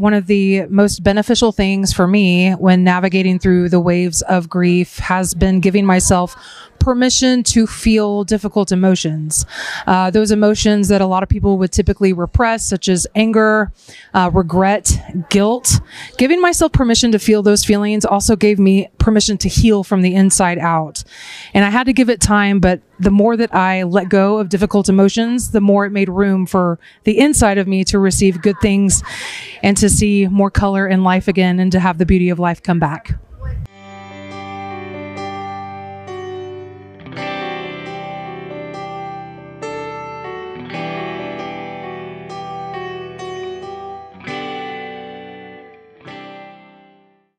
one of the most beneficial things for me when navigating through the waves of grief has been giving myself permission to feel difficult emotions. Uh, those emotions that a lot of people would typically repress, such as anger, uh, regret, guilt. Giving myself permission to feel those feelings also gave me permission to heal from the inside out. And I had to give it time, but the more that I let go of difficult emotions, the more it made room for the inside of me to receive good things and to see more color in life again and to have the beauty of life come back.